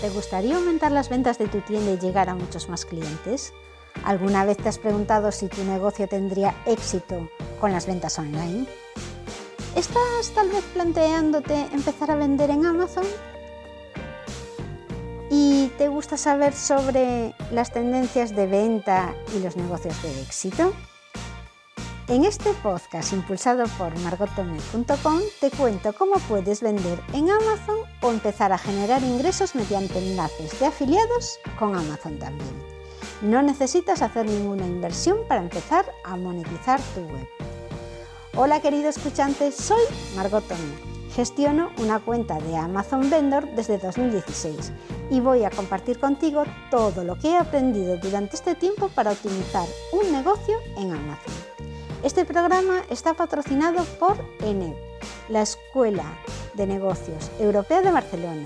¿te gustaría aumentar las ventas de tu tienda y llegar a muchos más clientes? ¿Alguna vez te has preguntado si tu negocio tendría éxito con las ventas online? ¿Estás tal vez planteándote empezar a vender en Amazon? ¿Y te gusta saber sobre las tendencias de venta y los negocios de éxito? En este podcast impulsado por margotome.com te cuento cómo puedes vender en Amazon o empezar a generar ingresos mediante enlaces de afiliados con Amazon también. No necesitas hacer ninguna inversión para empezar a monetizar tu web. Hola querido escuchante, soy Margot Gestiono una cuenta de Amazon Vendor desde 2016 y voy a compartir contigo todo lo que he aprendido durante este tiempo para optimizar un negocio en Amazon. Este programa está patrocinado por ENEP, la Escuela de Negocios Europea de Barcelona,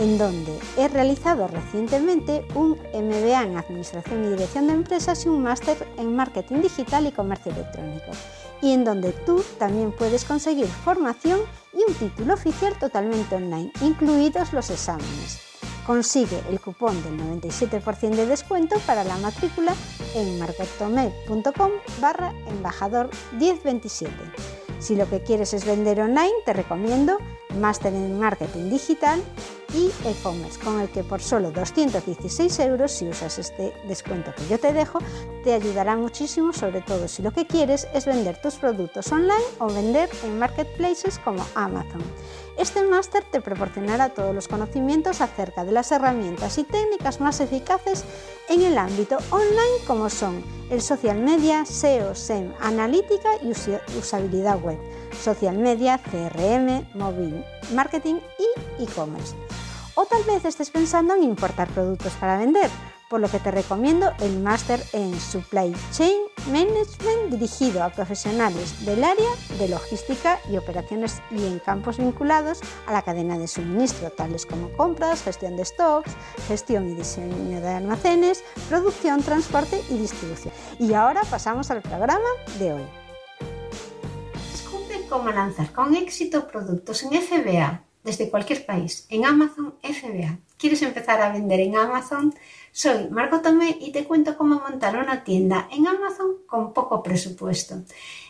en donde he realizado recientemente un MBA en Administración y Dirección de Empresas y un máster en Marketing Digital y Comercio Electrónico, y en donde tú también puedes conseguir formación y un título oficial totalmente online, incluidos los exámenes. Consigue el cupón del 97% de descuento para la matrícula en marketome.com barra embajador 1027. Si lo que quieres es vender online, te recomiendo Máster en Marketing Digital y e-commerce, con el que por solo 216 euros, si usas este descuento que yo te dejo, te ayudará muchísimo, sobre todo si lo que quieres es vender tus productos online o vender en marketplaces como Amazon. Este máster te proporcionará todos los conocimientos acerca de las herramientas y técnicas más eficaces en el ámbito online como son el social media, SEO, SEM, analítica y usabilidad web, social media, CRM, móvil marketing y e-commerce. O tal vez estés pensando en importar productos para vender por lo que te recomiendo el máster en Supply Chain Management dirigido a profesionales del área de logística y operaciones y en campos vinculados a la cadena de suministro, tales como compras, gestión de stocks, gestión y diseño de almacenes, producción, transporte y distribución. Y ahora pasamos al programa de hoy. Descubre cómo lanzar con éxito productos en FBA desde cualquier país en Amazon FBA. ¿Quieres empezar a vender en Amazon? Soy Marco Tomé y te cuento cómo montar una tienda en Amazon con poco presupuesto.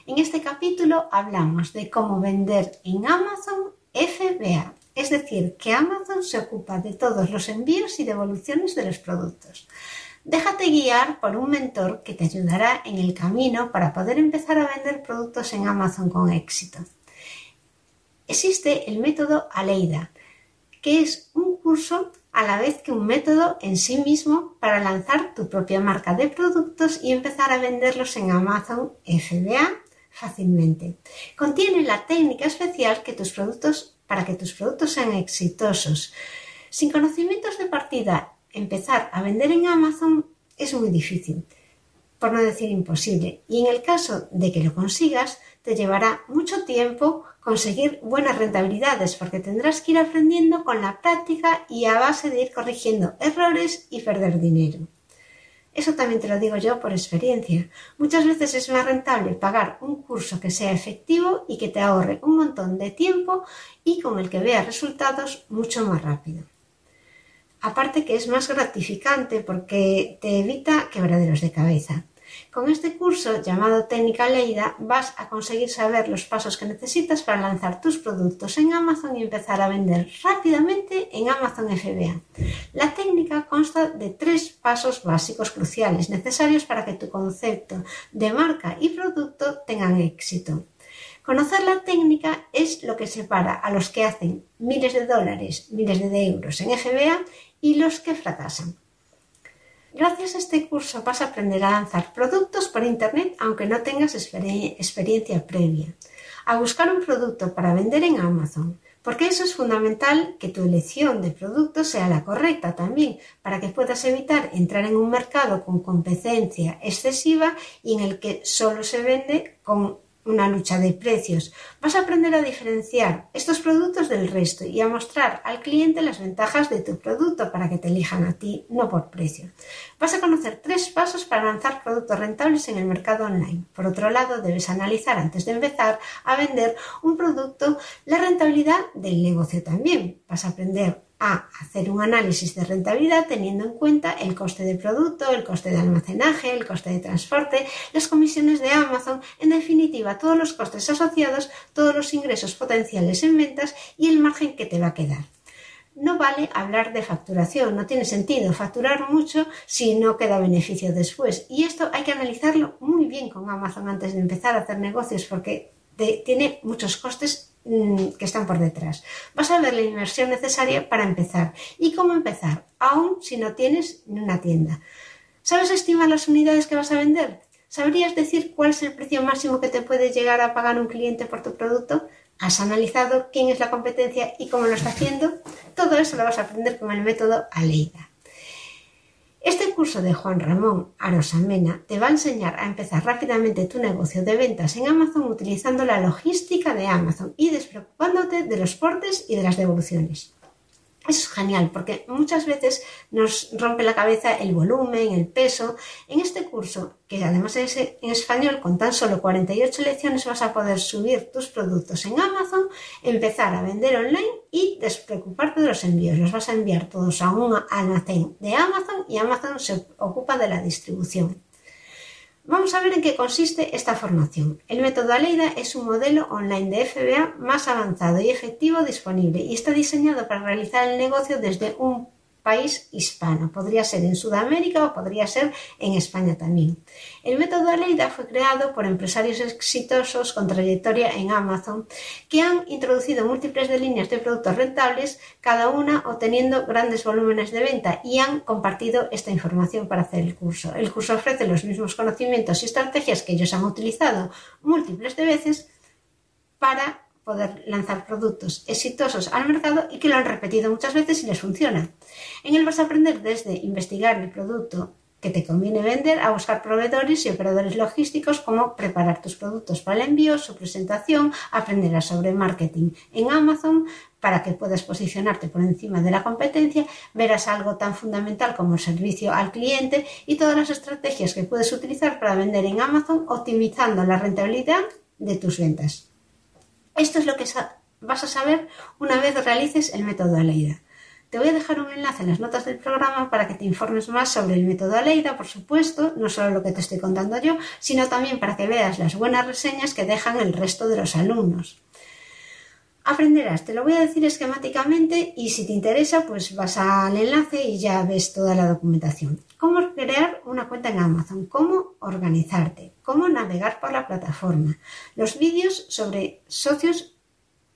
En este capítulo hablamos de cómo vender en Amazon FBA, es decir, que Amazon se ocupa de todos los envíos y devoluciones de los productos. Déjate guiar por un mentor que te ayudará en el camino para poder empezar a vender productos en Amazon con éxito. Existe el método Aleida, que es un curso a la vez que un método en sí mismo para lanzar tu propia marca de productos y empezar a venderlos en Amazon FBA fácilmente. Contiene la técnica especial que tus productos, para que tus productos sean exitosos. Sin conocimientos de partida, empezar a vender en Amazon es muy difícil, por no decir imposible. Y en el caso de que lo consigas, te llevará mucho tiempo conseguir buenas rentabilidades porque tendrás que ir aprendiendo con la práctica y a base de ir corrigiendo errores y perder dinero. Eso también te lo digo yo por experiencia. Muchas veces es más rentable pagar un curso que sea efectivo y que te ahorre un montón de tiempo y con el que veas resultados mucho más rápido. Aparte que es más gratificante porque te evita quebraderos de cabeza. Con este curso llamado Técnica Leida vas a conseguir saber los pasos que necesitas para lanzar tus productos en Amazon y empezar a vender rápidamente en Amazon FBA. La técnica consta de tres pasos básicos cruciales necesarios para que tu concepto de marca y producto tengan éxito. Conocer la técnica es lo que separa a los que hacen miles de dólares, miles de euros en FBA y los que fracasan. Gracias a este curso vas a aprender a lanzar productos por Internet aunque no tengas experiencia previa, a buscar un producto para vender en Amazon, porque eso es fundamental que tu elección de producto sea la correcta también, para que puedas evitar entrar en un mercado con competencia excesiva y en el que solo se vende con una lucha de precios. Vas a aprender a diferenciar estos productos del resto y a mostrar al cliente las ventajas de tu producto para que te elijan a ti, no por precio. Vas a conocer tres pasos para lanzar productos rentables en el mercado online. Por otro lado, debes analizar antes de empezar a vender un producto la rentabilidad del negocio también. Vas a aprender a hacer un análisis de rentabilidad teniendo en cuenta el coste de producto, el coste de almacenaje, el coste de transporte, las comisiones de Amazon, en definitiva todos los costes asociados, todos los ingresos potenciales en ventas y el margen que te va a quedar. No vale hablar de facturación, no tiene sentido facturar mucho si no queda beneficio después. Y esto hay que analizarlo muy bien con Amazon antes de empezar a hacer negocios porque tiene muchos costes mm, que están por detrás. Vas a ver la inversión necesaria para empezar. ¿Y cómo empezar? Aún si no tienes una tienda. ¿Sabes estimar las unidades que vas a vender? ¿Sabrías decir cuál es el precio máximo que te puede llegar a pagar un cliente por tu producto? ¿Has analizado quién es la competencia y cómo lo está haciendo? Todo eso lo vas a aprender con el método Aleida. Este curso de Juan Ramón Arosamena te va a enseñar a empezar rápidamente tu negocio de ventas en Amazon utilizando la logística de Amazon y despreocupándote de los portes y de las devoluciones. Es genial porque muchas veces nos rompe la cabeza el volumen, el peso. En este curso, que además es en español, con tan solo 48 lecciones vas a poder subir tus productos en Amazon, empezar a vender online y despreocuparte de los envíos. Los vas a enviar todos a un almacén de Amazon y Amazon se ocupa de la distribución. Vamos a ver en qué consiste esta formación. El método Aleida es un modelo online de FBA más avanzado y efectivo disponible y está diseñado para realizar el negocio desde un país hispano. Podría ser en Sudamérica o podría ser en España también. El método Aleida fue creado por empresarios exitosos con trayectoria en Amazon que han introducido múltiples de líneas de productos rentables, cada una obteniendo grandes volúmenes de venta y han compartido esta información para hacer el curso. El curso ofrece los mismos conocimientos y estrategias que ellos han utilizado múltiples de veces poder lanzar productos exitosos al mercado y que lo han repetido muchas veces y les funciona. En él vas a aprender desde investigar el producto que te conviene vender a buscar proveedores y operadores logísticos, cómo preparar tus productos para el envío, su presentación, aprenderás sobre marketing en Amazon para que puedas posicionarte por encima de la competencia, verás algo tan fundamental como el servicio al cliente y todas las estrategias que puedes utilizar para vender en Amazon optimizando la rentabilidad de tus ventas. Esto es lo que vas a saber una vez realices el método Aleida. Te voy a dejar un enlace en las notas del programa para que te informes más sobre el método Aleida, por supuesto, no solo lo que te estoy contando yo, sino también para que veas las buenas reseñas que dejan el resto de los alumnos. Aprenderás, te lo voy a decir esquemáticamente y si te interesa, pues vas al enlace y ya ves toda la documentación. Cómo crear una cuenta en Amazon, cómo organizarte, cómo navegar por la plataforma, los vídeos sobre socios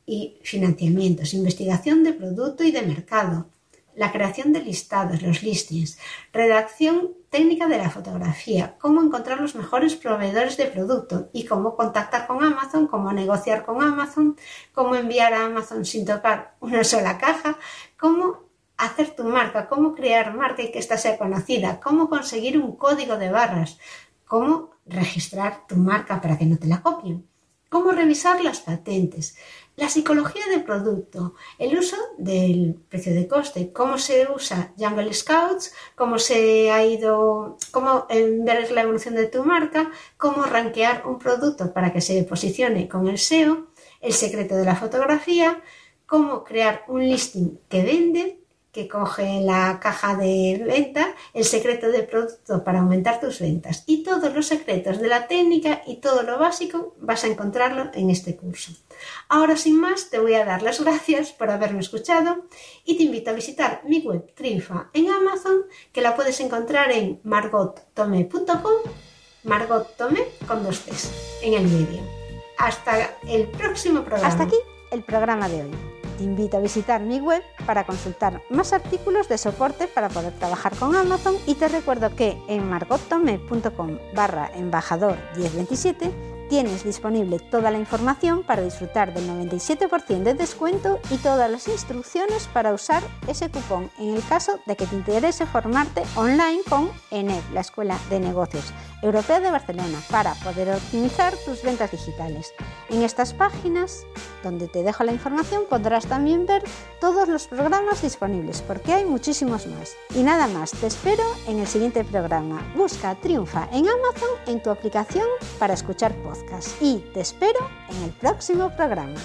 y financiamientos, investigación de producto y de mercado, la creación de listados, los listings, redacción técnica de la fotografía, cómo encontrar los mejores proveedores de producto y cómo contactar con Amazon, cómo negociar con Amazon, cómo enviar a Amazon sin tocar una sola caja, cómo hacer tu marca, cómo crear marca y que ésta sea conocida, cómo conseguir un código de barras, cómo registrar tu marca para que no te la copien, cómo revisar las patentes, la psicología del producto, el uso del precio de coste, cómo se usa Jungle Scouts, cómo se ha ido, cómo ver la evolución de tu marca, cómo rankear un producto para que se posicione con el SEO, el secreto de la fotografía, cómo crear un listing que vende, que coge la caja de venta, el secreto de producto para aumentar tus ventas. Y todos los secretos de la técnica y todo lo básico vas a encontrarlo en este curso. Ahora sin más te voy a dar las gracias por haberme escuchado y te invito a visitar mi web Triunfa en Amazon que la puedes encontrar en margottome.com Margot Tome con dos T's en el medio. Hasta el próximo programa. Hasta aquí el programa de hoy. Te invito a visitar mi web para consultar más artículos de soporte para poder trabajar con Amazon. Y te recuerdo que en margottome.com barra embajador 1027 tienes disponible toda la información para disfrutar del 97% de descuento y todas las instrucciones para usar ese cupón en el caso de que te interese formarte online con ENED, la Escuela de Negocios Europea de Barcelona, para poder optimizar tus ventas digitales. En estas páginas, donde te dejo la información, podrás también ver todos los programas disponibles, porque hay muchísimos más. Y nada más, te espero en el siguiente programa. Busca Triunfa en Amazon en tu aplicación para escuchar y te espero en el próximo programa.